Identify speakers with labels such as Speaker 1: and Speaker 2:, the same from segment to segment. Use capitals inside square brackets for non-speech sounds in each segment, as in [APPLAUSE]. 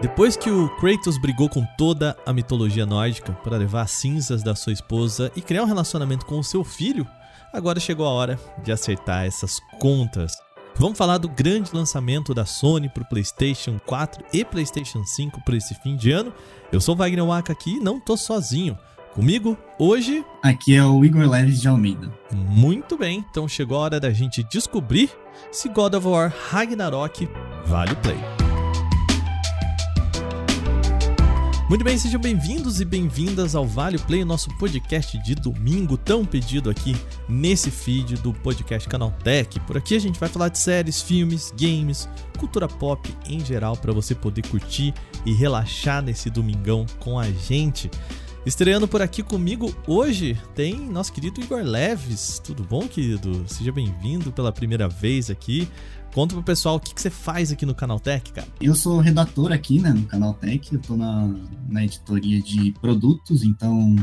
Speaker 1: Depois que o Kratos brigou com toda a mitologia nórdica para levar as cinzas da sua esposa e criar um relacionamento com o seu filho, agora chegou a hora de acertar essas contas. Vamos falar do grande lançamento da Sony para o PlayStation 4 e PlayStation 5 para esse fim de ano. Eu sou Wagner Waka aqui e não tô sozinho. Comigo, hoje.
Speaker 2: Aqui é o Igor Leves de Almeida.
Speaker 1: Muito bem, então chegou a hora da gente descobrir se God of War Ragnarok vale o play. Muito bem, sejam bem-vindos e bem-vindas ao Vale Play, nosso podcast de domingo, tão pedido aqui nesse feed do podcast Canaltech. Por aqui a gente vai falar de séries, filmes, games, cultura pop em geral para você poder curtir e relaxar nesse domingão com a gente. Estreando por aqui comigo hoje tem nosso querido Igor Leves. Tudo bom, querido? Seja bem-vindo pela primeira vez aqui. Conta pro pessoal o que, que você faz aqui no Canaltech, cara.
Speaker 2: Eu sou redator aqui, né, no Canaltech. Eu tô na, na editoria de produtos, então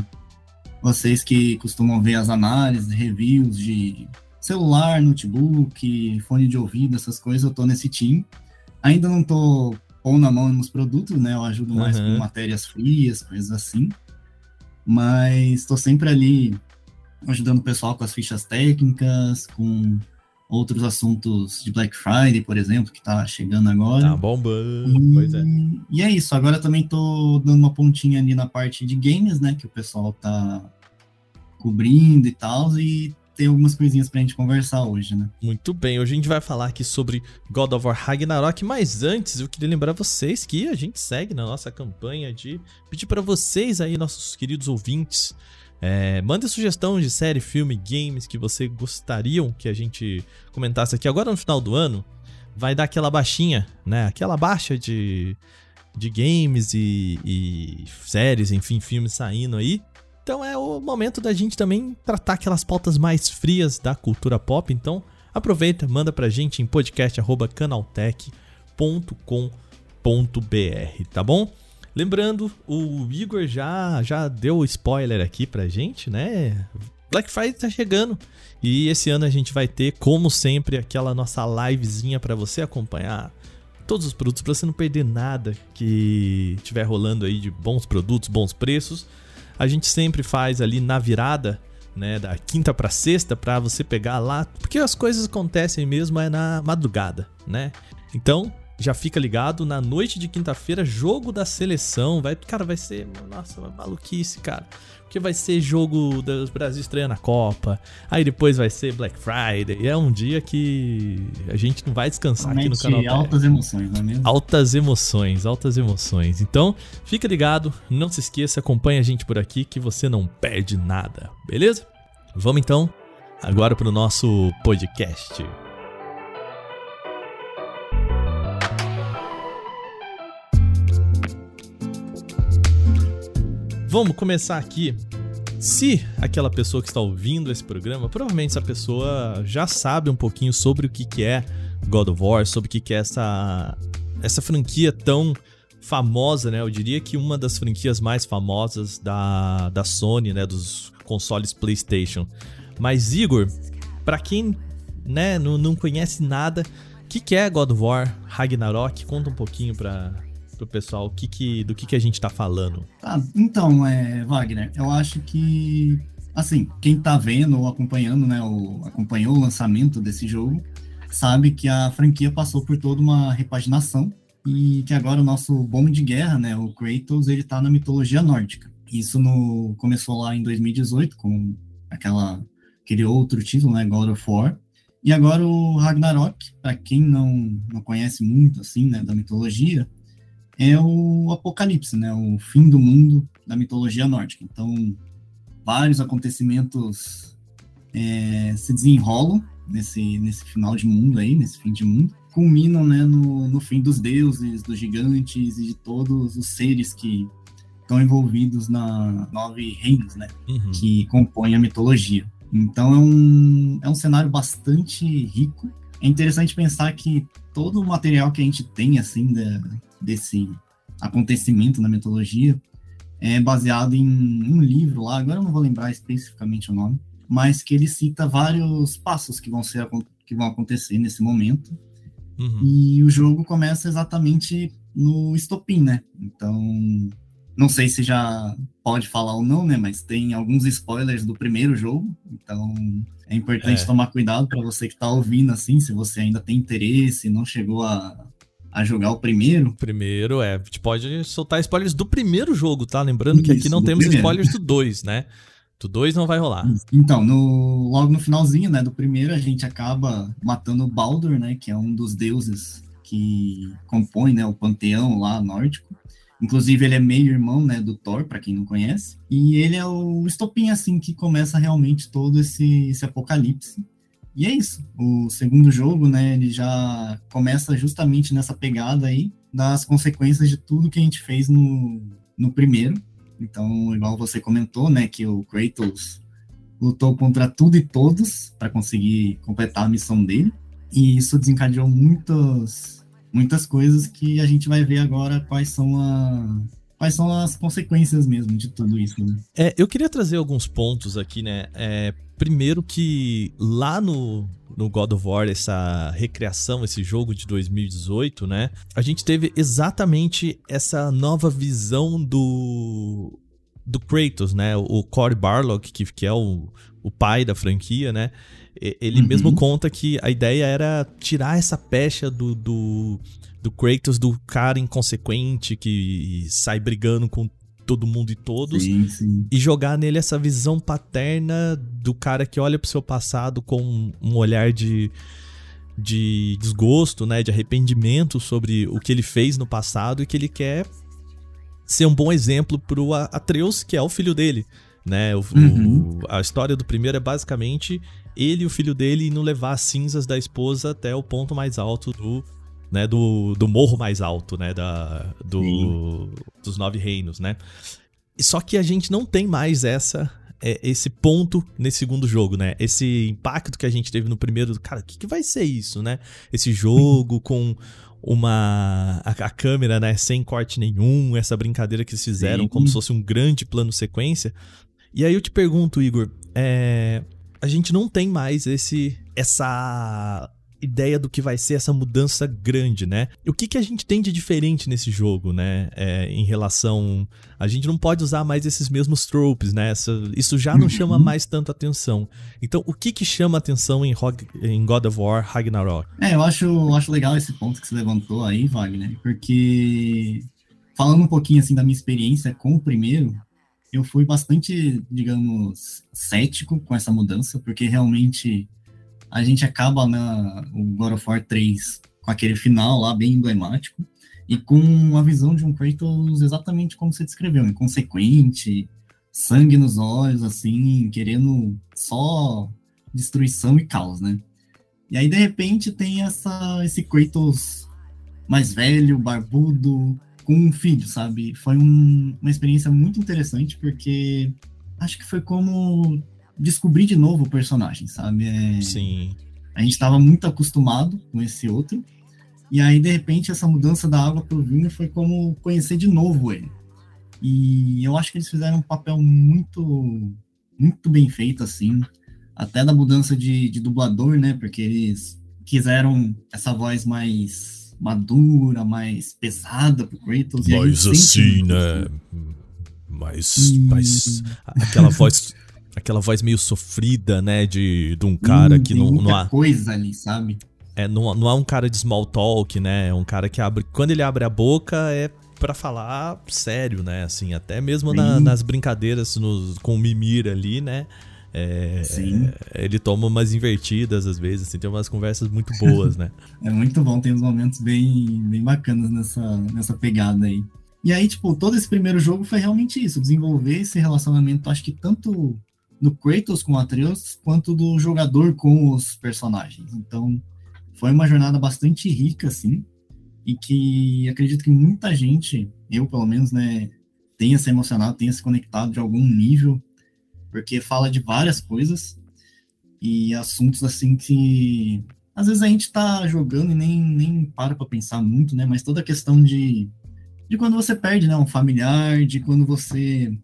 Speaker 2: vocês que costumam ver as análises, reviews de celular, notebook, fone de ouvido, essas coisas, eu tô nesse time. Ainda não tô pondo na mão nos produtos, né? Eu ajudo mais uhum. com matérias frias, coisas assim. Mas estou sempre ali ajudando o pessoal com as fichas técnicas, com outros assuntos de Black Friday, por exemplo, que tá chegando agora.
Speaker 1: Tá bombando, e, pois é.
Speaker 2: E é isso, agora também tô dando uma pontinha ali na parte de games, né, que o pessoal tá cobrindo e tal, e tem algumas coisinhas pra gente conversar hoje, né?
Speaker 1: Muito bem, hoje a gente vai falar aqui sobre God of War Ragnarok, mas antes eu queria lembrar vocês que a gente segue na nossa campanha de pedir para vocês aí, nossos queridos ouvintes, é, mande sugestão de série, filme, games que você gostariam que a gente comentasse aqui agora no final do ano. Vai dar aquela baixinha, né? Aquela baixa de, de games e, e séries, enfim, filmes saindo aí. Então é o momento da gente também tratar aquelas pautas mais frias da cultura pop. Então aproveita, manda pra gente em podcast.canaltech.com.br, tá bom? Lembrando, o Igor já, já deu spoiler aqui pra gente, né? Black Friday tá chegando e esse ano a gente vai ter, como sempre, aquela nossa livezinha para você acompanhar todos os produtos, para você não perder nada que tiver rolando aí de bons produtos, bons preços. A gente sempre faz ali na virada, né, da quinta para sexta, para você pegar lá, porque as coisas acontecem mesmo é na madrugada, né? Então, já fica ligado na noite de quinta-feira, jogo da seleção. Vai, cara, vai ser. Nossa, maluquice, cara. Porque vai ser jogo do Brasil estreia na Copa. Aí depois vai ser Black Friday. É um dia que a gente não vai descansar aqui no canal.
Speaker 2: Altas emoções, não é mesmo?
Speaker 1: Altas emoções, altas emoções. Então, fica ligado, não se esqueça, acompanha a gente por aqui que você não perde nada, beleza? Vamos então agora para o nosso podcast. Vamos começar aqui. Se aquela pessoa que está ouvindo esse programa, provavelmente essa pessoa já sabe um pouquinho sobre o que, é God of War, sobre o que, que é essa, essa franquia tão famosa, né? Eu diria que uma das franquias mais famosas da, da Sony, né? Dos consoles PlayStation. Mas, Igor, para quem né, não, não conhece nada, o que, que é God of War Ragnarok? Conta um pouquinho para pro pessoal o que que, do que, que a gente tá falando.
Speaker 2: Ah, então, é, Wagner, eu acho que, assim, quem tá vendo ou acompanhando, né, ou acompanhou o lançamento desse jogo, sabe que a franquia passou por toda uma repaginação e que agora o nosso bom de guerra, né, o Kratos, ele tá na mitologia nórdica. Isso no, começou lá em 2018 com aquela, aquele outro título, né, God of War, e agora o Ragnarok, para quem não, não conhece muito assim, né, da mitologia, é o apocalipse, né? O fim do mundo da mitologia nórdica. Então, vários acontecimentos é, se desenrolam nesse, nesse final de mundo aí, nesse fim de mundo, culminam né, no, no fim dos deuses, dos gigantes e de todos os seres que estão envolvidos na nove reinos, né? Uhum. Que compõem a mitologia. Então é um, é um cenário bastante rico. É interessante pensar que todo o material que a gente tem, assim, da, desse acontecimento na mitologia é baseado em um livro lá, agora eu não vou lembrar especificamente o nome, mas que ele cita vários passos que vão ser que vão acontecer nesse momento. Uhum. E o jogo começa exatamente no estopim, né? Então, não sei se já pode falar ou não, né? Mas tem alguns spoilers do primeiro jogo, então é importante é. tomar cuidado para você que está ouvindo, assim, se você ainda tem interesse, não chegou a, a jogar o primeiro.
Speaker 1: Primeiro, é. A gente pode soltar spoilers do primeiro jogo, tá? Lembrando Isso, que aqui não temos primeiro. spoilers do 2, né? Do 2 não vai rolar.
Speaker 2: Então, no, logo no finalzinho, né, do primeiro, a gente acaba matando o Baldur, né, que é um dos deuses que compõe, né, o panteão lá nórdico. Inclusive, ele é meio irmão, né, do Thor, para quem não conhece. E ele é o estopim, assim, que começa realmente todo esse, esse apocalipse. E é isso. O segundo jogo, né, ele já começa justamente nessa pegada aí das consequências de tudo que a gente fez no, no primeiro. Então, igual você comentou, né, que o Kratos lutou contra tudo e todos para conseguir completar a missão dele. E isso desencadeou muitas muitas coisas que a gente vai ver agora quais são a, quais são as consequências mesmo de tudo isso. Né?
Speaker 1: É, eu queria trazer alguns pontos aqui, né? É, primeiro que lá no, no God of War, essa recriação, esse jogo de 2018, né? A gente teve exatamente essa nova visão do do Kratos, né? O Cory Barlog, que, que é o, o pai da franquia, né? Ele uhum. mesmo conta que a ideia era tirar essa pecha do, do, do Kratos, do cara inconsequente que sai brigando com todo mundo e todos,
Speaker 2: sim, sim.
Speaker 1: e jogar nele essa visão paterna do cara que olha pro seu passado com um olhar de, de desgosto, né, de arrependimento sobre o que ele fez no passado e que ele quer ser um bom exemplo pro Atreus, que é o filho dele. Né? O, uhum. o, a história do primeiro é basicamente ele e o filho dele indo levar as cinzas da esposa até o ponto mais alto do, né, do, do morro mais alto, né, da, do, dos nove reinos, né. Só que a gente não tem mais essa é, esse ponto nesse segundo jogo, né? Esse impacto que a gente teve no primeiro, cara, o que, que vai ser isso, né? Esse jogo com uma a, a, câmera, né, sem corte nenhum, essa brincadeira que eles fizeram Sim. como se fosse um grande plano sequência. E aí eu te pergunto, Igor, é, a gente não tem mais esse essa ideia do que vai ser essa mudança grande, né? O que, que a gente tem de diferente nesse jogo, né? É, em relação. A gente não pode usar mais esses mesmos tropes, né? Essa, isso já não chama uhum. mais tanto atenção. Então, o que que chama atenção em, em God of War Ragnarok?
Speaker 2: É, eu acho, eu acho legal esse ponto que você levantou aí, Wagner, porque falando um pouquinho assim da minha experiência com o primeiro, eu fui bastante, digamos, cético com essa mudança, porque realmente a gente acaba na o God of War 3 com aquele final lá bem emblemático e com uma visão de um Kratos exatamente como você descreveu, inconsequente, sangue nos olhos, assim, querendo só destruição e caos, né? E aí, de repente, tem essa, esse Kratos mais velho, barbudo, com um filho, sabe? Foi um, uma experiência muito interessante, porque acho que foi como descobrir de novo o personagem, sabe? É,
Speaker 1: Sim.
Speaker 2: A gente estava muito acostumado com esse outro, e aí, de repente, essa mudança da água para o vinho foi como conhecer de novo ele. E eu acho que eles fizeram um papel muito, muito bem feito, assim, até da mudança de, de dublador, né? Porque eles quiseram essa voz mais madura, mais pesada pro Kratos.
Speaker 1: Mais assim, né? Mais, mais aquela voz aquela voz meio sofrida, né, de, de um cara hum, que não, não há
Speaker 2: coisa ali, sabe?
Speaker 1: É, não, não é um cara de small talk, né? É um cara que abre, quando ele abre a boca é para falar sério, né? Assim, até mesmo na, nas brincadeiras no, com o Mimir ali, né? É,
Speaker 2: Sim.
Speaker 1: Ele toma umas invertidas às vezes, assim, tem umas conversas muito boas, né? [LAUGHS]
Speaker 2: é muito bom, tem uns momentos bem, bem bacanas nessa, nessa pegada aí. E aí, tipo, todo esse primeiro jogo foi realmente isso, desenvolver esse relacionamento, acho que tanto do Kratos com o Atreus, quanto do jogador com os personagens. Então, foi uma jornada bastante rica, assim, e que acredito que muita gente, eu pelo menos, né, tenha se emocionado, tenha se conectado de algum nível porque fala de várias coisas e assuntos assim que às vezes a gente tá jogando e nem, nem para pra pensar muito, né? Mas toda a questão de, de quando você perde, né? Um familiar, de quando você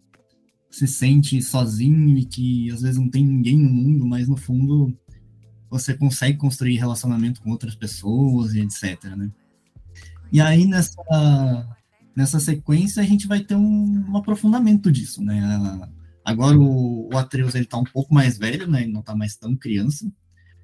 Speaker 2: se sente sozinho e que às vezes não tem ninguém no mundo, mas no fundo você consegue construir relacionamento com outras pessoas e etc, né? E aí, nessa, nessa sequência, a gente vai ter um, um aprofundamento disso, né? Agora o, o Atreus, ele tá um pouco mais velho, né? Ele não tá mais tão criança.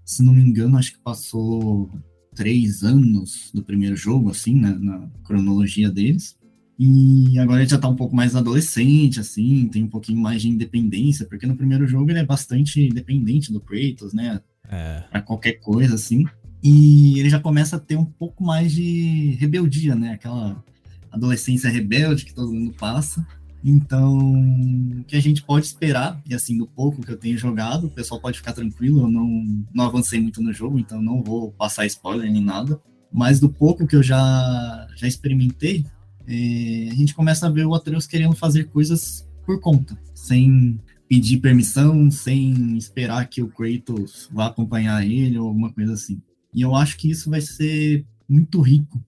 Speaker 2: Se não me engano, acho que passou três anos do primeiro jogo, assim, né, na cronologia deles. E agora ele já tá um pouco mais adolescente, assim, tem um pouquinho mais de independência, porque no primeiro jogo ele é bastante dependente do Kratos, né? É. Pra qualquer coisa, assim. E ele já começa a ter um pouco mais de rebeldia, né? Aquela adolescência rebelde que todo mundo passa. Então, o que a gente pode esperar, e assim, do pouco que eu tenho jogado, o pessoal pode ficar tranquilo, eu não, não avancei muito no jogo, então não vou passar spoiler nem nada. Mas do pouco que eu já, já experimentei, é, a gente começa a ver o Atreus querendo fazer coisas por conta, sem pedir permissão, sem esperar que o Kratos vá acompanhar ele ou alguma coisa assim. E eu acho que isso vai ser muito rico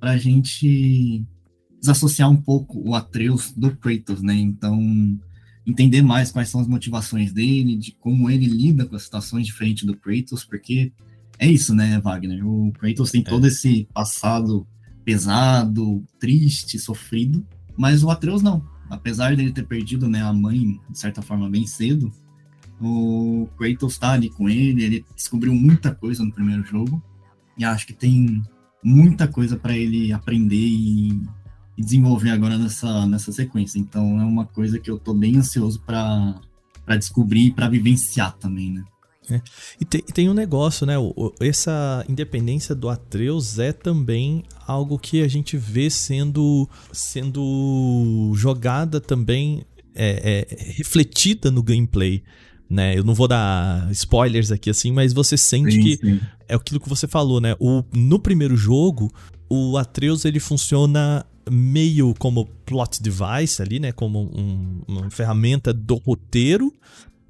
Speaker 2: para a gente desassociar um pouco o Atreus do Kratos, né? Então, entender mais quais são as motivações dele, de como ele lida com as situações diferentes do Kratos, porque é isso, né, Wagner? O Kratos tem é. todo esse passado pesado, triste, sofrido, mas o Atreus não. Apesar dele ter perdido né, a mãe, de certa forma, bem cedo, o Kratos tá ali com ele, ele descobriu muita coisa no primeiro jogo, e acho que tem muita coisa para ele aprender e e desenvolver agora nessa, nessa sequência. Então é uma coisa que eu tô bem ansioso para descobrir e para vivenciar também, né?
Speaker 1: É. E, tem, tem um negócio, né? Essa independência do Atreus é também algo que a gente vê sendo, sendo jogada também, é, é, refletida no gameplay. Né? Eu não vou dar spoilers aqui assim, mas você sente sim, que sim. é aquilo que você falou, né? O, no primeiro jogo, o Atreus ele funciona meio como plot device ali, né? Como um, uma ferramenta do roteiro,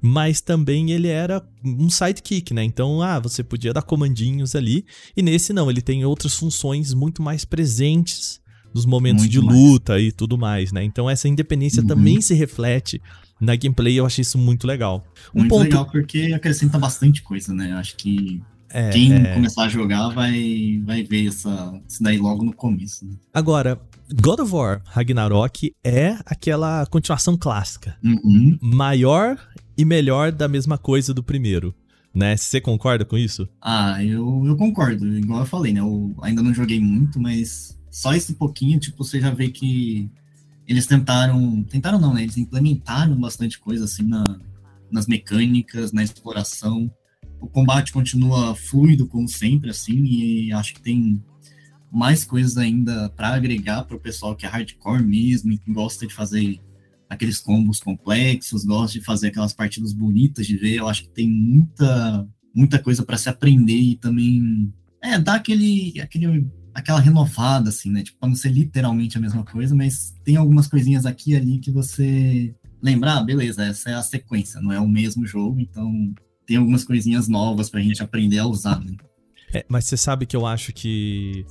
Speaker 1: mas também ele era um sidekick, né? Então, ah, você podia dar comandinhos ali, e nesse não, ele tem outras funções muito mais presentes nos momentos muito de luta mais. e tudo mais, né? Então essa independência uhum. também se reflete na gameplay, eu achei isso muito legal.
Speaker 2: Um muito ponto... legal porque acrescenta bastante coisa, né? Eu acho que é, Quem é... começar a jogar vai, vai ver essa, isso daí logo no começo. Né?
Speaker 1: Agora, God of War Ragnarok é aquela continuação clássica.
Speaker 2: Uhum.
Speaker 1: Maior e melhor da mesma coisa do primeiro. Né? Você concorda com isso?
Speaker 2: Ah, eu, eu concordo. Igual eu falei, né? Eu ainda não joguei muito, mas só esse pouquinho, tipo, você já vê que eles tentaram. Tentaram não, né? Eles implementaram bastante coisa assim na, nas mecânicas, na exploração. O combate continua fluido, como sempre, assim, e acho que tem mais coisas ainda para agregar para o pessoal que é hardcore mesmo que gosta de fazer aqueles combos complexos, gosta de fazer aquelas partidas bonitas de ver. Eu acho que tem muita muita coisa para se aprender e também é dar aquele aquele aquela renovada assim, né? Tipo, para não ser literalmente a mesma coisa, mas tem algumas coisinhas aqui e ali que você lembrar, ah, beleza, essa é a sequência, não é o mesmo jogo, então tem algumas coisinhas novas para a gente aprender a usar, né?
Speaker 1: É, mas você sabe que eu acho que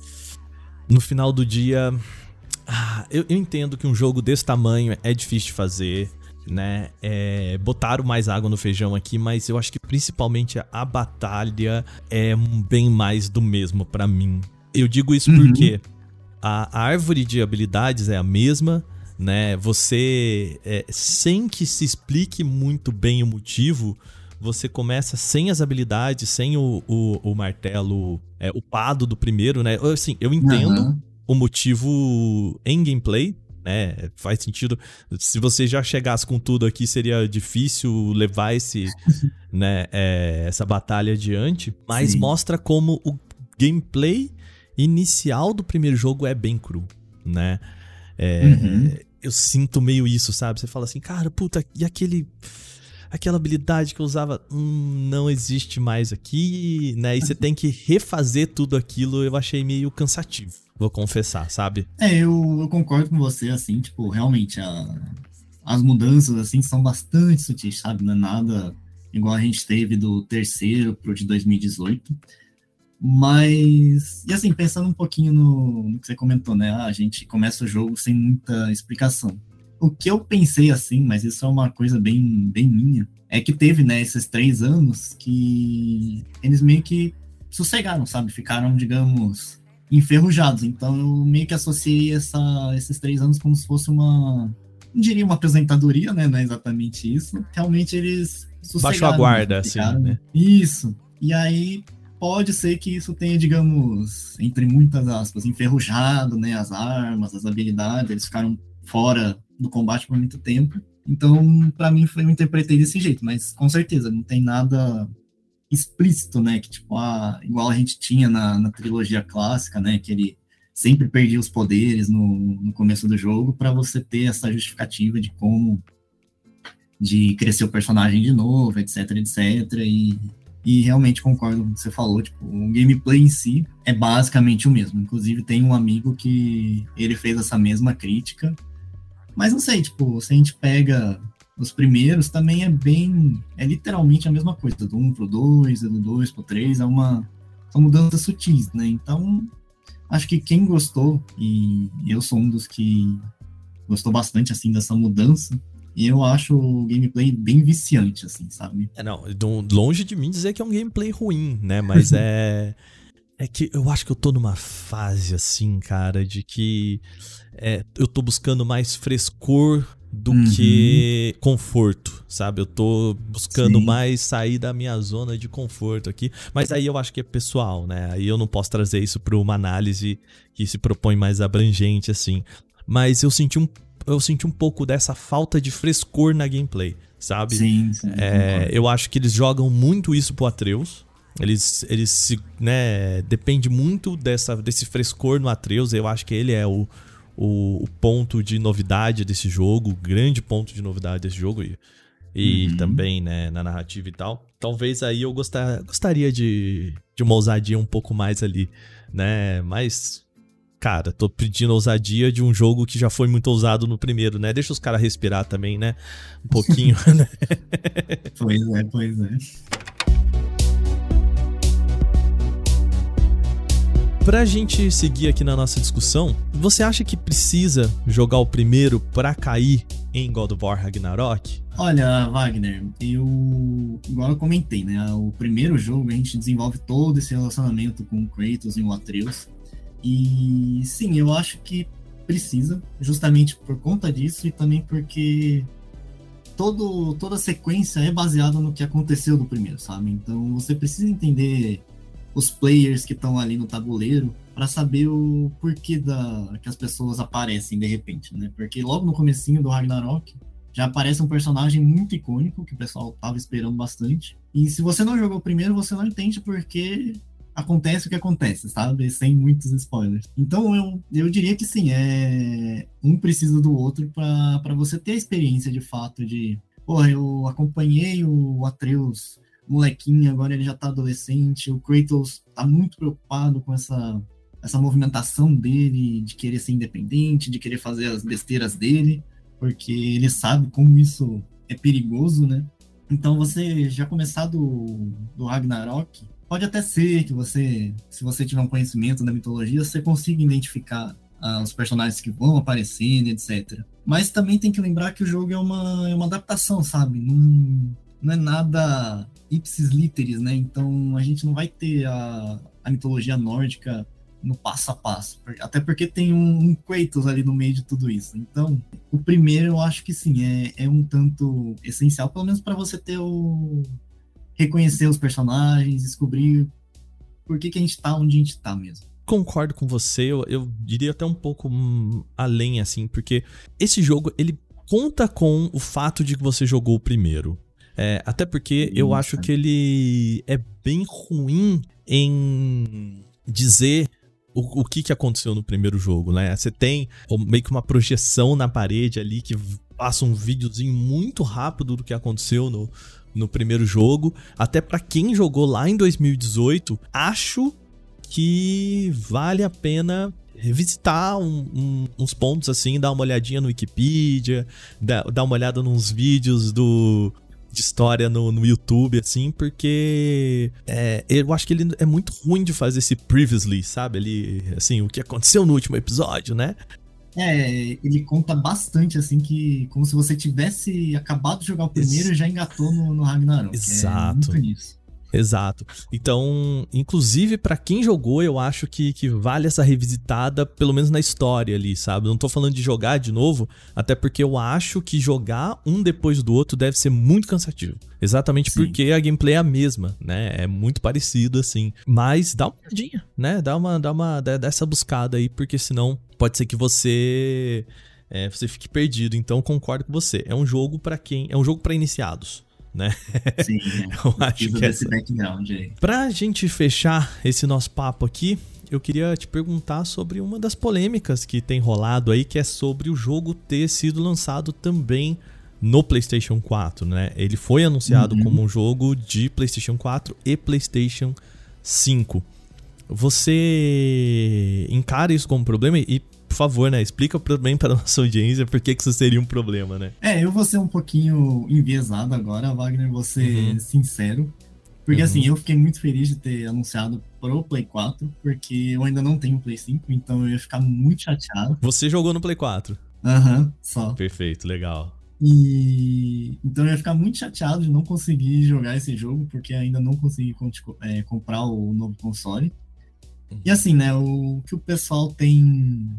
Speaker 1: no final do dia. Ah, eu, eu, entendo que um jogo desse tamanho é difícil de fazer, né? É, botaram mais água no feijão aqui, mas eu acho que principalmente a batalha é bem mais do mesmo para mim. Eu digo isso uhum. porque a árvore de habilidades é a mesma, né? Você, é, sem que se explique muito bem o motivo, você começa sem as habilidades, sem o, o, o martelo é, upado do primeiro, né? Assim, eu entendo uhum. o motivo em gameplay, né? Faz sentido. Se você já chegasse com tudo aqui, seria difícil levar esse, [LAUGHS] né, é, essa batalha adiante. Mas Sim. mostra como o gameplay inicial do primeiro jogo é bem cru, né? É, uhum. Eu sinto meio isso, sabe? Você fala assim, cara, puta, e aquele aquela habilidade que eu usava hum, não existe mais aqui, né? E você tem que refazer tudo aquilo, eu achei meio cansativo, vou confessar, sabe?
Speaker 2: É, eu, eu concordo com você, assim, tipo, realmente a, as mudanças, assim, são bastante sutis, sabe? Não é nada igual a gente teve do terceiro pro de 2018. Mas, e assim, pensando um pouquinho no, no que você comentou, né? Ah, a gente começa o jogo sem muita explicação o que eu pensei assim, mas isso é uma coisa bem, bem minha, é que teve, né, esses três anos que eles meio que sossegaram, sabe? Ficaram, digamos, enferrujados. Então eu meio que associei essa, esses três anos como se fosse uma. Não diria uma apresentadoria, né? Não é exatamente isso. Realmente eles.
Speaker 1: Baixou a guarda, assim, né?
Speaker 2: Isso. E aí pode ser que isso tenha, digamos, entre muitas aspas, enferrujado, né? As armas, as habilidades, eles ficaram fora do combate por muito tempo. Então, para mim, foi, eu interpretei desse jeito, mas com certeza, não tem nada explícito, né? Que, tipo, ah, igual a gente tinha na, na trilogia clássica, né? Que ele sempre perdia os poderes no, no começo do jogo para você ter essa justificativa de como de crescer o personagem de novo, etc, etc. E, e realmente concordo com o que você falou, tipo, o gameplay em si é basicamente o mesmo. Inclusive tem um amigo que ele fez essa mesma crítica. Mas não sei, tipo, se a gente pega os primeiros também é bem. É literalmente a mesma coisa, do 1 pro 2, do 2 pro 3, é uma. São mudanças sutis, né? Então, acho que quem gostou, e eu sou um dos que gostou bastante, assim, dessa mudança, e eu acho o gameplay bem viciante, assim, sabe?
Speaker 1: É, não, longe de mim dizer que é um gameplay ruim, né? Mas [LAUGHS] é. É que eu acho que eu tô numa fase, assim, cara, de que é, eu tô buscando mais frescor do uhum. que conforto, sabe? Eu tô buscando Sim. mais sair da minha zona de conforto aqui, mas aí eu acho que é pessoal, né? Aí eu não posso trazer isso para uma análise que se propõe mais abrangente assim. Mas eu senti um eu senti um pouco dessa falta de frescor na gameplay, sabe?
Speaker 2: Sim, sim.
Speaker 1: É, eu acho que eles jogam muito isso pro Atreus. Eles, eles se, né, depende muito dessa, desse frescor no Atreus. Eu acho que ele é o, o, o, ponto de novidade desse jogo, o grande ponto de novidade desse jogo e, e uhum. também né, na narrativa e tal. Talvez aí eu gostar, gostaria de, de uma ousadia um pouco mais ali, né? Mas, cara, tô pedindo ousadia de um jogo que já foi muito ousado no primeiro, né? Deixa os caras respirar também, né? Um pouquinho, [LAUGHS] né?
Speaker 2: Pois é, pois é.
Speaker 1: Pra gente seguir aqui na nossa discussão, você acha que precisa jogar o primeiro pra cair em God of War Ragnarok?
Speaker 2: Olha, Wagner, eu. Igual eu comentei, né? O primeiro jogo a gente desenvolve todo esse relacionamento com o Kratos e o Atreus. E sim, eu acho que precisa, justamente por conta disso e também porque todo, toda a sequência é baseada no que aconteceu do primeiro, sabe? Então você precisa entender os players que estão ali no tabuleiro para saber o porquê da que as pessoas aparecem de repente, né? Porque logo no comecinho do Ragnarok já aparece um personagem muito icônico que o pessoal tava esperando bastante. E se você não jogou primeiro, você não entende porque acontece o que acontece, sabe? Sem muitos spoilers. Então eu, eu diria que sim, é um precisa do outro para você ter a experiência de fato de, porra, eu acompanhei o Atreus molequinho, agora ele já tá adolescente. O Kratos tá muito preocupado com essa, essa movimentação dele de querer ser independente, de querer fazer as besteiras dele, porque ele sabe como isso é perigoso, né? Então você já começar do, do Ragnarok, pode até ser que você, se você tiver um conhecimento da mitologia, você consiga identificar ah, os personagens que vão aparecendo, etc. Mas também tem que lembrar que o jogo é uma, é uma adaptação, sabe? Não, não é nada ipsis literis, né? Então a gente não vai ter a, a mitologia nórdica no passo a passo. Até porque tem um, um Kratos ali no meio de tudo isso. Então, o primeiro eu acho que sim, é, é um tanto essencial, pelo menos para você ter o. reconhecer os personagens, descobrir por que, que a gente tá onde a gente tá mesmo.
Speaker 1: Concordo com você, eu, eu diria até um pouco além, assim, porque esse jogo, ele conta com o fato de que você jogou o primeiro. É, até porque eu acho que ele é bem ruim em dizer o, o que, que aconteceu no primeiro jogo, né? Você tem meio que uma projeção na parede ali que passa um videozinho muito rápido do que aconteceu no, no primeiro jogo. Até para quem jogou lá em 2018, acho que vale a pena revisitar um, um, uns pontos assim, dar uma olhadinha no Wikipedia, dar, dar uma olhada nos vídeos do, de história no, no YouTube, assim, porque é, eu acho que ele é muito ruim de fazer esse previously, sabe? Ele, assim, o que aconteceu no último episódio, né?
Speaker 2: É, ele conta bastante, assim, que como se você tivesse acabado de jogar o primeiro e já engatou no, no Ragnarok.
Speaker 1: Exato.
Speaker 2: É muito isso.
Speaker 1: Exato. Então, inclusive para quem jogou, eu acho que, que vale essa revisitada, pelo menos na história ali, sabe? Não tô falando de jogar de novo, até porque eu acho que jogar um depois do outro deve ser muito cansativo. Exatamente Sim. porque a gameplay é a mesma, né? É muito parecido assim. Mas dá uma olhadinha, né? Dá uma, dá uma dá essa buscada aí, porque senão pode ser que você é, você fique perdido. Então concordo com você. É um jogo para quem, é um jogo para iniciados né?
Speaker 2: Sim, [LAUGHS] eu acho que essa... background aí.
Speaker 1: Pra gente fechar esse nosso papo aqui, eu queria te perguntar sobre uma das polêmicas que tem rolado aí, que é sobre o jogo ter sido lançado também no PlayStation 4, né? Ele foi anunciado uhum. como um jogo de PlayStation 4 e PlayStation 5. Você encara isso como problema e por favor, né? Explica bem para nossa audiência por que, que isso seria um problema, né?
Speaker 2: É, eu vou ser um pouquinho enviesado agora, Wagner, vou ser uhum. sincero. Porque uhum. assim, eu fiquei muito feliz de ter anunciado pro Play 4, porque eu ainda não tenho Play 5, então eu ia ficar muito chateado.
Speaker 1: Você jogou no Play 4?
Speaker 2: Aham, uhum, só.
Speaker 1: Perfeito, legal.
Speaker 2: E então eu ia ficar muito chateado de não conseguir jogar esse jogo, porque ainda não consegui é, comprar o novo console. E assim, né, o que o pessoal tem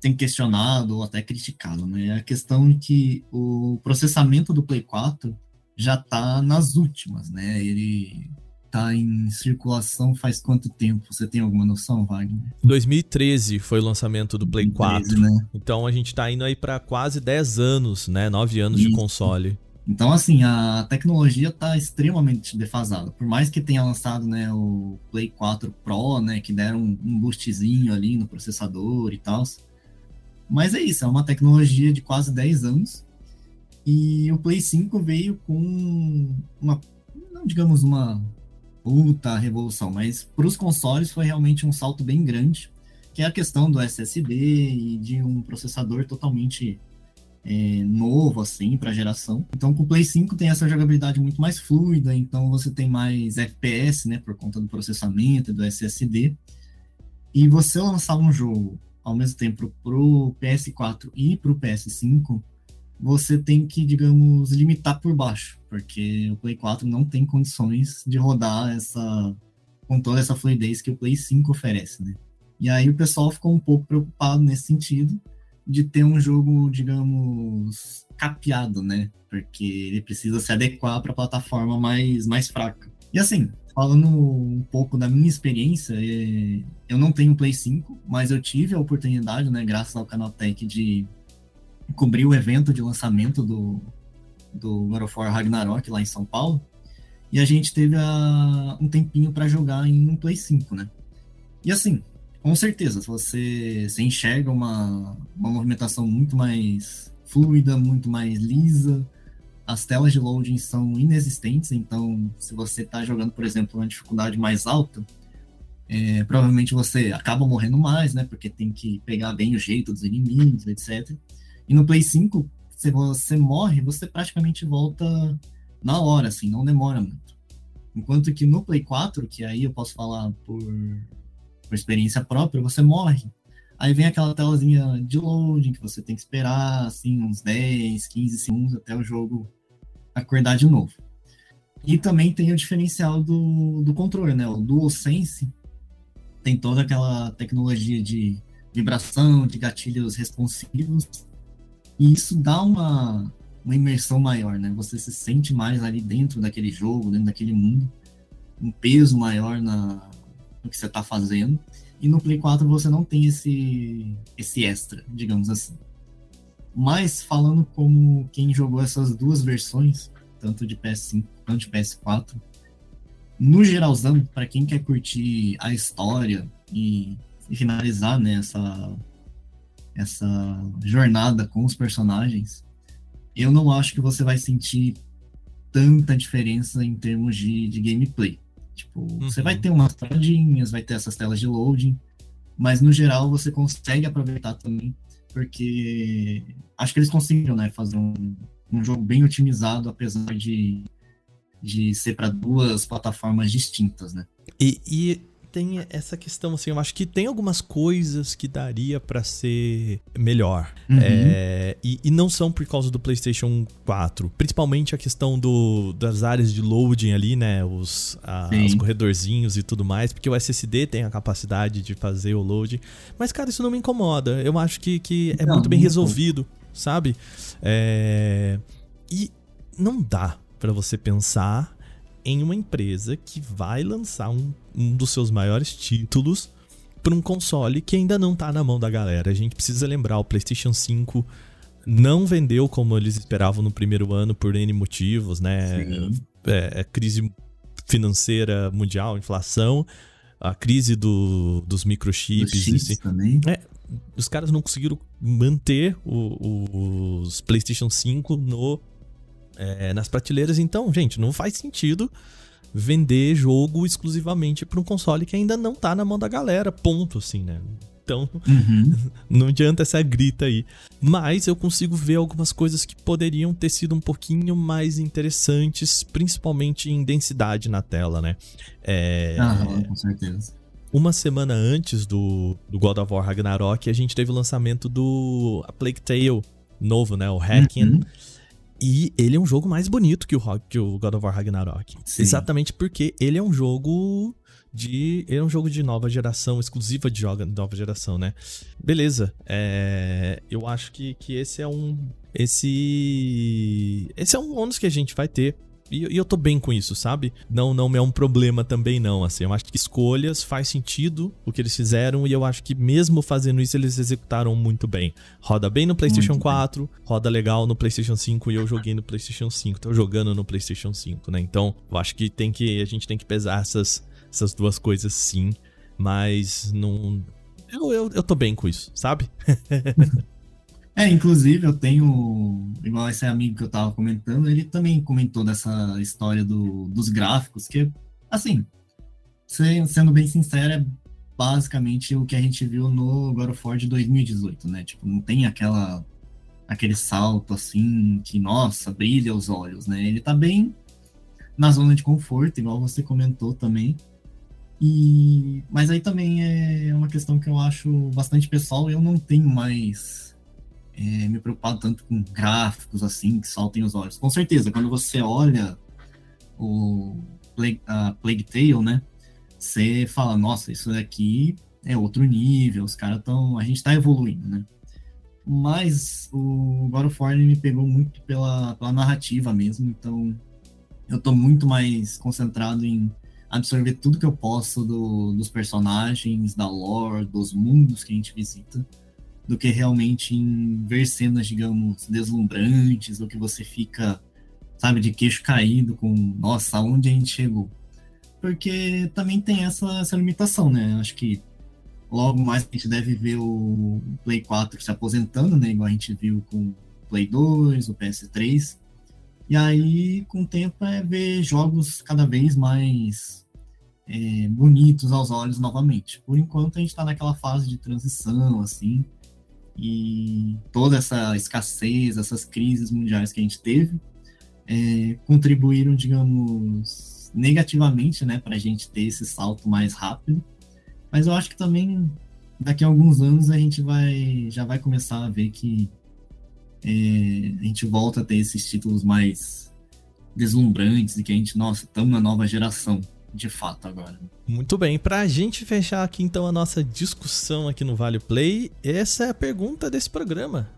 Speaker 2: tem questionado ou até criticado, né? É a questão de que o processamento do Play 4 já está nas últimas, né? Ele está em circulação faz quanto tempo? Você tem alguma noção, Wagner?
Speaker 1: 2013 foi o lançamento do Play 2013, 4. Né? Então a gente está indo aí para quase 10 anos, né? 9 anos Isso. de console.
Speaker 2: Então, assim, a tecnologia está extremamente defasada. Por mais que tenha lançado né, o Play 4 Pro, né, que deram um boostzinho ali no processador e tal, mas é isso, é uma tecnologia de quase 10 anos. E o Play 5 veio com uma, não digamos uma puta revolução, mas para os consoles foi realmente um salto bem grande, que é a questão do SSD e de um processador totalmente é, novo, assim, para a geração. Então, com o Play 5 tem essa jogabilidade muito mais fluida, então você tem mais FPS, né, por conta do processamento e do SSD. E você lançar um jogo ao mesmo tempo para o PS4 e para o PS5, você tem que, digamos, limitar por baixo, porque o Play 4 não tem condições de rodar essa com toda essa fluidez que o Play 5 oferece, né? E aí o pessoal ficou um pouco preocupado nesse sentido de ter um jogo, digamos, capeado, né? Porque ele precisa se adequar para a plataforma mais mais fraca. E assim, falando um pouco da minha experiência, é, eu não tenho Play 5, mas eu tive a oportunidade, né, graças ao Canaltech, de cobrir o evento de lançamento do, do God of War Ragnarok lá em São Paulo. E a gente teve a, um tempinho para jogar em um Play 5, né? E assim, com certeza, você, você enxerga uma, uma movimentação muito mais fluida, muito mais lisa, as telas de loading são inexistentes, então se você está jogando, por exemplo, uma dificuldade mais alta, é, provavelmente você acaba morrendo mais, né? Porque tem que pegar bem o jeito dos inimigos, etc. E no Play 5, se você morre, você praticamente volta na hora, assim, não demora muito. Enquanto que no Play 4, que aí eu posso falar por, por experiência própria, você morre. Aí vem aquela telazinha de loading que você tem que esperar, assim, uns 10, 15 segundos até o jogo acordar de novo. E também tem o diferencial do, do controle, né? O DualSense tem toda aquela tecnologia de vibração, de gatilhos responsivos, e isso dá uma, uma imersão maior, né? Você se sente mais ali dentro daquele jogo, dentro daquele mundo, um peso maior na, no que você está fazendo. E no Play 4 você não tem esse, esse extra, digamos assim. Mas falando como quem jogou essas duas versões, tanto de PS5 quanto de PS4, no geralzão, para quem quer curtir a história e, e finalizar né, essa, essa jornada com os personagens, eu não acho que você vai sentir tanta diferença em termos de, de gameplay. Tipo, uhum. você vai ter umas paradinhas, vai ter essas telas de loading, mas no geral você consegue aproveitar também porque acho que eles conseguiram né, fazer um, um jogo bem otimizado, apesar de, de ser para duas plataformas distintas, né?
Speaker 1: E, e tem essa questão, assim, eu acho que tem algumas coisas que daria para ser melhor. Uhum. É, e, e, não são por causa do PlayStation 4. Principalmente a questão do, das áreas de loading ali, né? Os, a, os corredorzinhos e tudo mais. Porque o SSD tem a capacidade de fazer o load. Mas, cara, isso não me incomoda. Eu acho que, que é não, muito bem resolvido, sabe? É, e não dá para você pensar em uma empresa que vai lançar um, um dos seus maiores títulos para um console que ainda não tá na mão da galera. A gente precisa lembrar, o PlayStation 5 não vendeu como eles esperavam no primeiro ano por N motivos, né? É, é, crise financeira mundial, inflação, a crise do, dos microchips.
Speaker 2: Os também.
Speaker 1: É, os caras não conseguiram manter o, o, os PlayStation 5 no é, nas prateleiras. Então, gente, não faz sentido vender jogo exclusivamente para um console que ainda não tá na mão da galera, ponto, assim, né? Então, uhum. [LAUGHS] não adianta essa grita aí. Mas eu consigo ver algumas coisas que poderiam ter sido um pouquinho mais interessantes, principalmente em densidade na tela, né?
Speaker 2: É, ah, com certeza.
Speaker 1: Uma semana antes do, do God of War Ragnarok, a gente teve o lançamento do A Plague Tale novo, né? O Hacking. Uhum. E ele é um jogo mais bonito que o, que o God of War Ragnarok. Sim. Exatamente porque ele é um jogo de. Ele é um jogo de nova geração, exclusiva de joga, nova geração, né? Beleza. É, eu acho que, que esse é um. Esse. Esse é um ônus que a gente vai ter e, e, eu tô bem com isso, sabe? Não, não é um problema também, não. Assim, eu acho que escolhas faz sentido o que eles fizeram, e eu acho que mesmo fazendo isso, eles executaram muito bem. Roda bem no PlayStation muito 4, bem. roda legal no PlayStation 5, e eu joguei no PlayStation 5. Tô jogando no PlayStation 5, né? Então, eu acho que tem que. A gente tem que pesar essas, essas duas coisas sim. Mas não. Eu, eu, eu tô bem com isso, sabe? [LAUGHS]
Speaker 2: É, inclusive eu tenho, igual esse amigo que eu tava comentando, ele também comentou dessa história do, dos gráficos, que, assim, sendo bem sincero, é basicamente o que a gente viu no God of War de 2018, né? Tipo, não tem aquela aquele salto assim que, nossa, brilha os olhos, né? Ele tá bem na zona de conforto, igual você comentou também. E mas aí também é uma questão que eu acho bastante pessoal, eu não tenho mais é, me preocupado tanto com gráficos assim que saltem os olhos. Com certeza, quando você olha o Plague, a Plague Tale, né? Você fala, nossa, isso daqui é outro nível, os caras estão. A gente está evoluindo, né? Mas o God of War me pegou muito pela, pela narrativa mesmo, então eu estou muito mais concentrado em absorver tudo que eu posso do, dos personagens, da lore, dos mundos que a gente visita do que realmente em ver cenas, digamos, deslumbrantes, ou que você fica, sabe, de queixo caído com, nossa, aonde a gente chegou? Porque também tem essa, essa limitação, né? Acho que logo mais a gente deve ver o Play 4 se aposentando, né? Igual a gente viu com o Play 2, o PS3. E aí, com o tempo, é ver jogos cada vez mais é, bonitos aos olhos novamente. Por enquanto, a gente está naquela fase de transição, assim, e toda essa escassez, essas crises mundiais que a gente teve, é, contribuíram, digamos, negativamente, né, para a gente ter esse salto mais rápido. Mas eu acho que também daqui a alguns anos a gente vai já vai começar a ver que é, a gente volta a ter esses títulos mais deslumbrantes e que a gente, nossa, estamos na nova geração de fato agora.
Speaker 1: Muito bem, pra gente fechar aqui então a nossa discussão aqui no Vale Play, essa é a pergunta desse programa.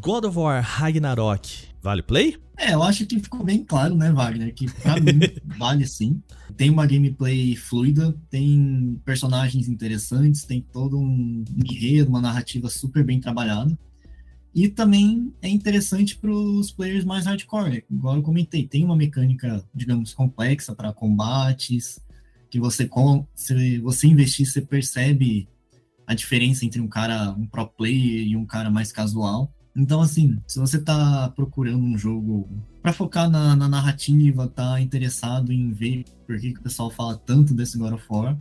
Speaker 1: God of War Ragnarok, vale play?
Speaker 2: É, eu acho que ficou bem claro, né, Wagner, que pra mim [LAUGHS] vale sim. Tem uma gameplay fluida, tem personagens interessantes, tem todo um enredo, uma narrativa super bem trabalhada. E também é interessante para os players mais hardcore, igual eu comentei, tem uma mecânica, digamos, complexa para combates, que você, se você investir, você percebe a diferença entre um cara, um pro player e um cara mais casual. Então, assim, se você está procurando um jogo para focar na, na, narrativa, tá interessado em ver por que, que o pessoal fala tanto desse God of War,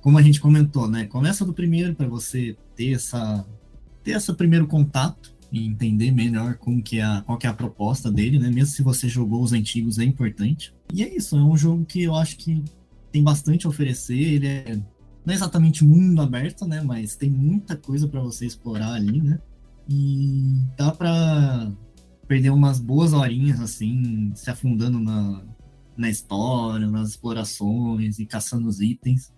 Speaker 2: como a gente comentou, né? Começa do primeiro para você ter essa ter esse primeiro contato entender melhor como que é qual que é a proposta dele, né? Mesmo se você jogou os antigos, é importante. E é isso, é um jogo que eu acho que tem bastante a oferecer, ele é não é exatamente mundo aberto, né? Mas tem muita coisa para você explorar ali, né? E dá para perder umas boas horinhas, assim, se afundando na, na história, nas explorações e caçando os itens.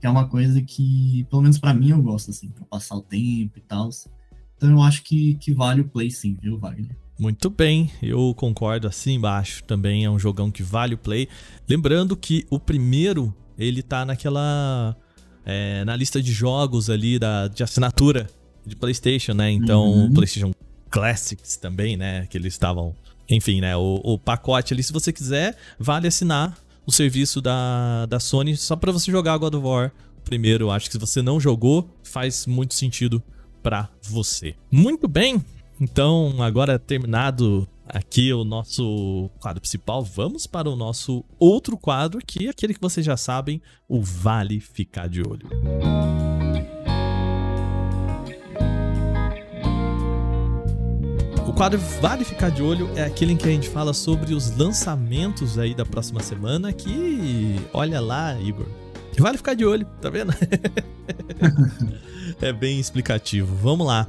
Speaker 2: Que é uma coisa que, pelo menos para mim, eu gosto, assim, pra passar o tempo e tal. Então eu acho que, que vale o play sim, viu, Wagner?
Speaker 1: Muito bem, eu concordo assim embaixo. Também é um jogão que vale o play. Lembrando que o primeiro, ele tá naquela. É, na lista de jogos ali da, de assinatura de PlayStation, né? Então, uhum. PlayStation Classics também, né? Que eles estavam. Enfim, né? O, o, pacote ali, se você quiser, vale assinar o serviço da, da Sony só para você jogar God of War primeiro. Acho que se você não jogou, faz muito sentido para você. Muito bem, então agora terminado aqui o nosso quadro principal, vamos para o nosso outro quadro, que é aquele que vocês já sabem, o Vale Ficar de Olho. O quadro Vale Ficar de Olho é aquele em que a gente fala sobre os lançamentos aí da próxima semana, que olha lá, Igor, vale ficar de olho, tá vendo? [LAUGHS] é bem explicativo. Vamos lá.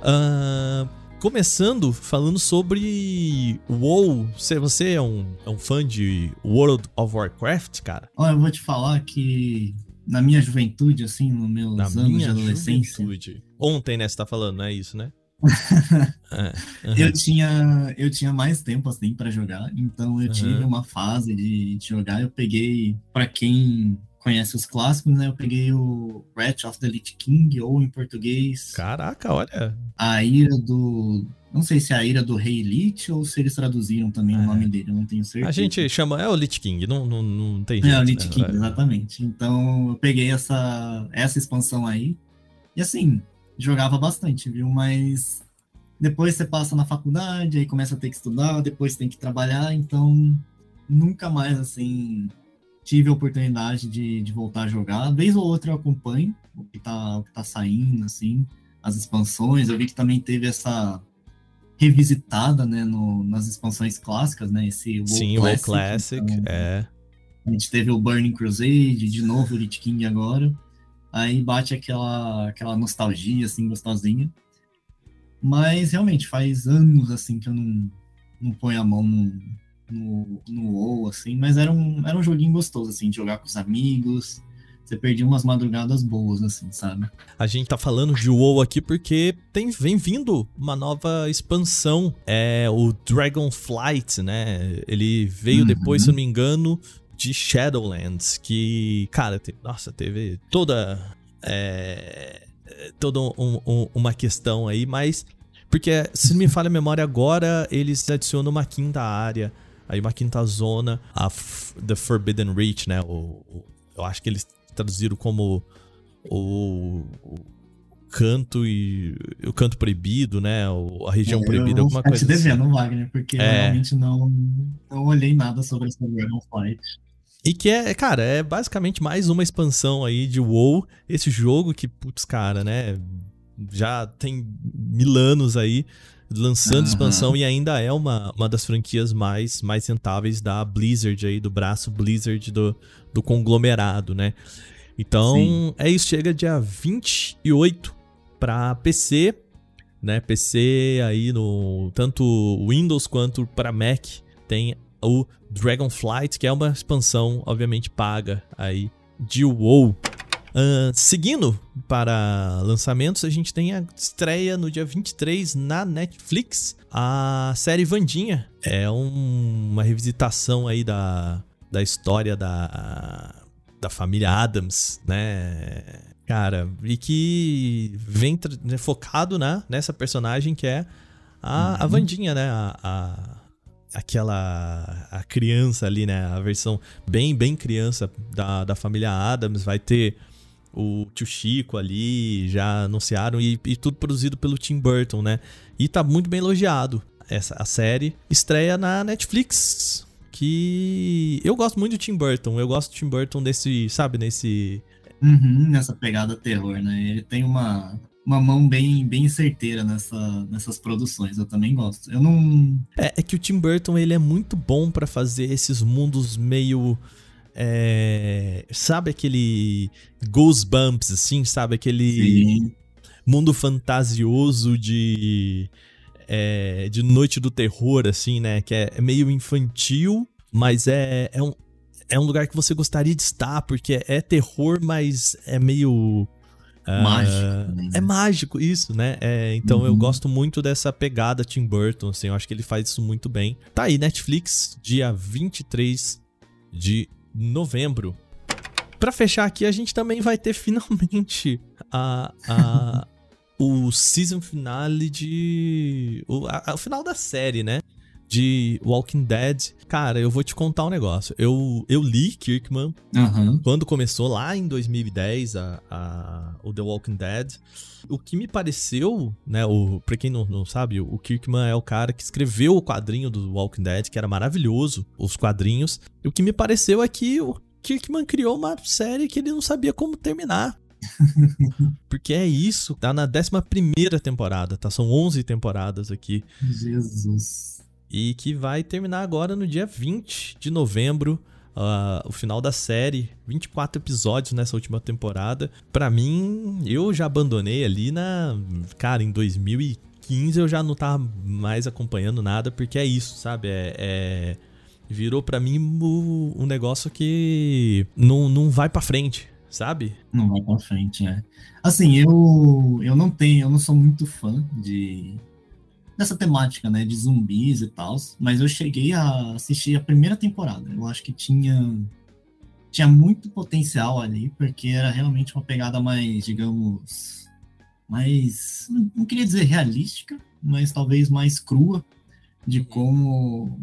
Speaker 1: Uh, começando falando sobre WoW. Você, você é, um, é um fã de World of Warcraft, cara?
Speaker 2: Olha, eu vou te falar que na minha juventude, assim, nos meus na anos de adolescência. Juventude.
Speaker 1: Ontem, né? Você tá falando, não é isso, né? [LAUGHS]
Speaker 2: é, uhum. eu, tinha, eu tinha mais tempo assim para jogar, então eu uhum. tive uma fase de, de jogar. Eu peguei, para quem conhece os clássicos, né? Eu peguei o Wrath of the Lich King, ou em português.
Speaker 1: Caraca, olha.
Speaker 2: A ira do. Não sei se é a ira do Rei Lich ou se eles traduziram também é. o nome dele, eu não tenho certeza.
Speaker 1: A gente chama. É o Lich King, não, não, não tem jeito.
Speaker 2: É o Lich né? King, exatamente. Então eu peguei essa, essa expansão aí. E assim, jogava bastante, viu? Mas depois você passa na faculdade, aí começa a ter que estudar, depois tem que trabalhar, então nunca mais assim tive a oportunidade de, de voltar a jogar. Vez ou outra eu acompanho o que tá, o que tá saindo, assim, as expansões. Eu vi que também teve essa revisitada, né, no, nas expansões clássicas, né, esse
Speaker 1: WoW Sim, o WoW Classic, então, é.
Speaker 2: A gente teve o Burning Crusade, de novo o Lich King agora. Aí bate aquela, aquela nostalgia, assim, gostosinha. Mas, realmente, faz anos, assim, que eu não, não ponho a mão no, no, no WoW, assim, mas era um, era um joguinho gostoso, assim, de jogar com os amigos. Você perdia umas madrugadas boas, assim, sabe?
Speaker 1: A gente tá falando de WoW aqui porque tem, vem vindo uma nova expansão, é o Dragonflight, né? Ele veio uhum. depois, se eu não me engano, de Shadowlands, que, cara, te, nossa, teve toda. É, toda um, um, uma questão aí, mas. Porque, se não me falha a memória agora, eles adicionam uma quinta área Aí uma quinta zona, a F The Forbidden Reach, né? O, o, eu acho que eles traduziram como o, o canto e o canto proibido, né? O, a região é, proibida, alguma coisa.
Speaker 2: Eu te devendo, assim. Wagner, porque é. realmente não, não olhei nada sobre esse Dragon Fight.
Speaker 1: E que é, cara, é basicamente mais uma expansão aí de WoW. Esse jogo que, putz, cara, né? Já tem mil anos aí lançando uhum. expansão e ainda é uma, uma das franquias mais, mais rentáveis da Blizzard aí, do braço Blizzard do, do conglomerado, né? Então, Sim. é isso, chega dia 28 para PC, né? PC aí no tanto Windows quanto para Mac tem o Dragonflight, que é uma expansão obviamente paga aí de WoW. Uh, seguindo para lançamentos, a gente tem a estreia no dia 23 na Netflix, a série Vandinha. É um, uma revisitação aí da, da história da, da família Adams, né? Cara, e que vem né, focado né, nessa personagem que é a, uhum. a Vandinha, né? A, a aquela a criança ali, né? A versão bem, bem criança da, da família Adams. Vai ter o Tio Chico ali, já anunciaram, e, e, tudo produzido pelo Tim Burton, né? E tá muito bem elogiado essa a série. Estreia na Netflix, que eu gosto muito do Tim Burton. Eu gosto do Tim Burton desse, sabe, nesse...
Speaker 2: Uhum, nessa pegada terror, né? Ele tem uma, uma mão bem, bem certeira nessa, nessas produções. Eu também gosto. Eu não...
Speaker 1: É, é que o Tim Burton, ele é muito bom para fazer esses mundos meio é, sabe aquele Goosebumps, assim, sabe? Aquele
Speaker 2: Sim.
Speaker 1: mundo fantasioso de, é, de Noite do Terror, assim, né? Que é, é meio infantil, mas é, é, um, é um lugar que você gostaria de estar, porque é, terror, mas é meio. ah,
Speaker 2: Mágico, né?
Speaker 1: É mágico, isso, né? É, então eu
Speaker 2: Uhum.
Speaker 1: gosto muito dessa pegada Tim Burton, assim, eu acho que ele faz isso muito bem. Tá aí, Netflix, dia 23 de novembro. Pra fechar aqui, a gente também vai ter finalmente a, a- [LAUGHS] o season finale de. O, a- o final da série, né? De Walking Dead. Cara, eu vou te contar um negócio. Eu, eu li Kirkman
Speaker 2: Aham.
Speaker 1: quando começou lá em 2010 a, a- o The Walking Dead, o que me pareceu, né, o, pra quem não, não sabe, o Kirkman é o cara que escreveu o quadrinho do Walking Dead, que era maravilhoso, os quadrinhos. E o que me pareceu é que o Kirkman criou uma série que ele não sabia como terminar. [LAUGHS] Porque é isso, tá na 11ª temporada, tá? São 11 temporadas aqui
Speaker 2: Jesus.
Speaker 1: E que vai terminar agora no dia 20 de novembro. ah, o final da série, 24 episódios nessa última temporada. Pra mim, eu já abandonei ali na. Cara, em 2015 eu já não tava mais acompanhando nada, porque é isso, sabe? É. é- virou pra mim um negócio que não, não vai pra frente, sabe?
Speaker 2: Não vai pra frente, né? Assim, eu, eu não tenho, eu não sou muito fã de dessa temática, né, de zumbis e tal, mas eu cheguei a assistir a primeira temporada. Eu acho que tinha tinha muito potencial ali, porque era realmente uma pegada mais, digamos, mais, não queria dizer realística, mas talvez mais crua de como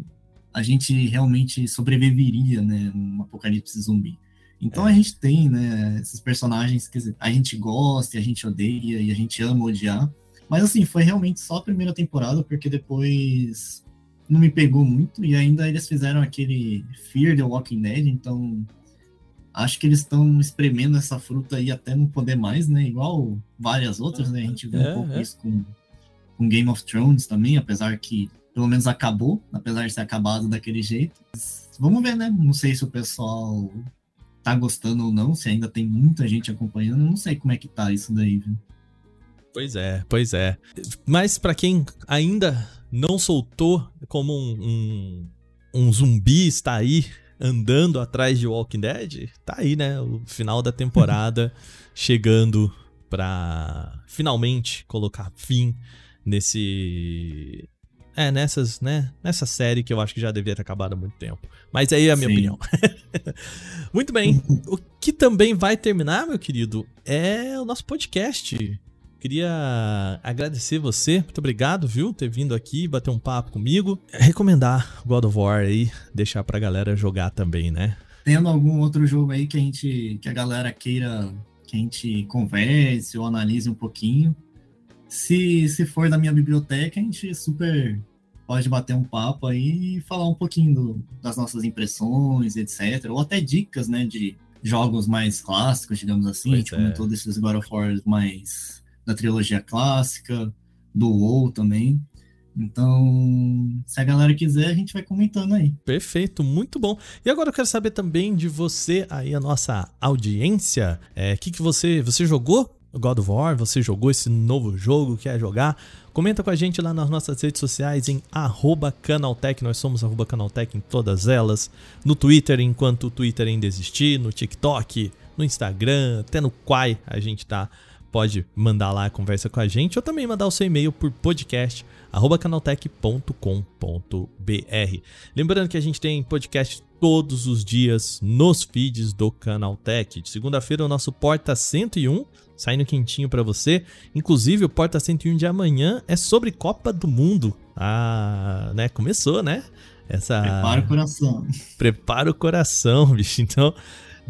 Speaker 2: a gente realmente sobreviveria, né, num apocalipse zumbi. Então a gente tem, né, esses personagens que a gente gosta, a gente odeia e a gente ama odiar. Mas assim, foi realmente só a primeira temporada, porque depois não me pegou muito e ainda eles fizeram aquele Fear the Walking Dead, então acho que eles estão espremendo essa fruta aí até não poder mais, né? Igual várias outras, né? A gente viu
Speaker 1: É,
Speaker 2: um pouco
Speaker 1: é.
Speaker 2: isso com, com Game of Thrones também, apesar que pelo menos acabou, apesar de ter acabado daquele jeito. Mas vamos ver, né? Não sei se o pessoal tá gostando ou não, se ainda tem muita gente acompanhando, eu não sei como é que tá isso daí, viu?
Speaker 1: Pois é, pois é. Mas pra quem ainda não soltou como um, um, um zumbi está aí andando atrás de Walking Dead, tá aí, né? O final da temporada [LAUGHS] chegando pra finalmente colocar fim nesse. É, nessas, né? Nessa série que eu acho que já devia ter acabado há muito tempo. Mas aí é a minha
Speaker 2: Sim.
Speaker 1: opinião. [LAUGHS] muito bem. [LAUGHS] O que também vai terminar, meu querido, é o nosso podcast. Queria agradecer você, muito obrigado, viu, ter vindo aqui bater um papo comigo. Recomendar God of War aí, deixar pra galera jogar também, né?
Speaker 2: Tendo algum outro jogo aí que a gente, que a galera queira que a gente converse ou analise um pouquinho. Se, se for da minha biblioteca, a gente super pode bater um papo aí e falar um pouquinho do- das nossas impressões, etc. Ou até dicas, né, de jogos mais clássicos, digamos assim. a gente
Speaker 1: Pois é.
Speaker 2: comentou desses God of War mais da trilogia clássica, do WoW também. Então, se a galera quiser, a gente vai comentando aí.
Speaker 1: Perfeito, muito bom. E agora eu quero saber também de você aí, a nossa audiência. É, que que você, você jogou God of War? Você jogou esse novo jogo? Quer jogar? Comenta com a gente lá nas nossas redes sociais em arroba Canaltech. Nós somos Canaltech em todas elas. No Twitter, enquanto o Twitter ainda existir. No TikTok, no Instagram, até no Quai a gente tá. Pode mandar lá, conversa com a gente. Ou também mandar o seu e-mail por podcast canaltech.com.br. Lembrando que a gente tem podcast todos os dias nos feeds do Canaltech. De segunda-feira o nosso Porta 101 saindo quentinho pra você. Inclusive o Porta 101 de amanhã é sobre Copa do Mundo. Ah, né? Começou, né? Essa
Speaker 2: Prepara o coração.
Speaker 1: prepara o coração, [LAUGHS] bicho. Então,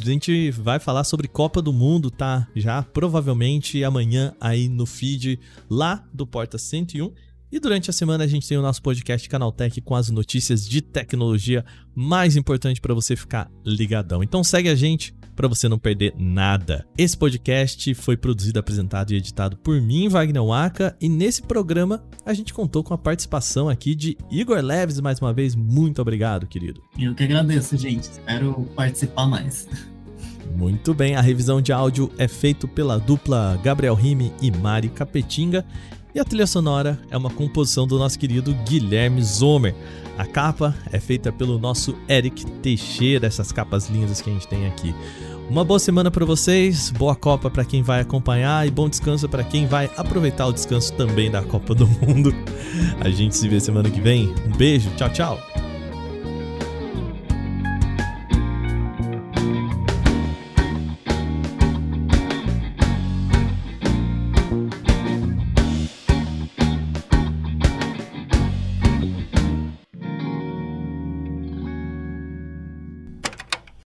Speaker 1: a gente vai falar sobre Copa do Mundo, tá? Já provavelmente amanhã aí no feed lá do Porta 101. E durante a semana a gente tem o nosso podcast Canaltech com as notícias de tecnologia mais importantes para você ficar ligadão. Então segue a gente para você não perder nada. Esse podcast foi produzido, apresentado e editado por mim, Wagner Waka, e nesse programa a gente contou com a participação aqui de Igor Leves mais uma vez. Muito obrigado, querido.
Speaker 2: Eu que agradeço, gente. Espero participar mais. [LAUGHS]
Speaker 1: Muito bem, a revisão de áudio é feita pela dupla Gabriel Rime e Mari Capetinga e a trilha sonora é uma composição do nosso querido Guilherme Zomer. A capa é feita pelo nosso Eric Teixeira, essas capas lindas que a gente tem aqui. Uma boa semana para vocês, boa Copa para quem vai acompanhar e bom descanso para quem vai aproveitar o descanso também da Copa do [LAUGHS] Mundo. A gente se vê semana que vem. Um beijo, tchau, tchau.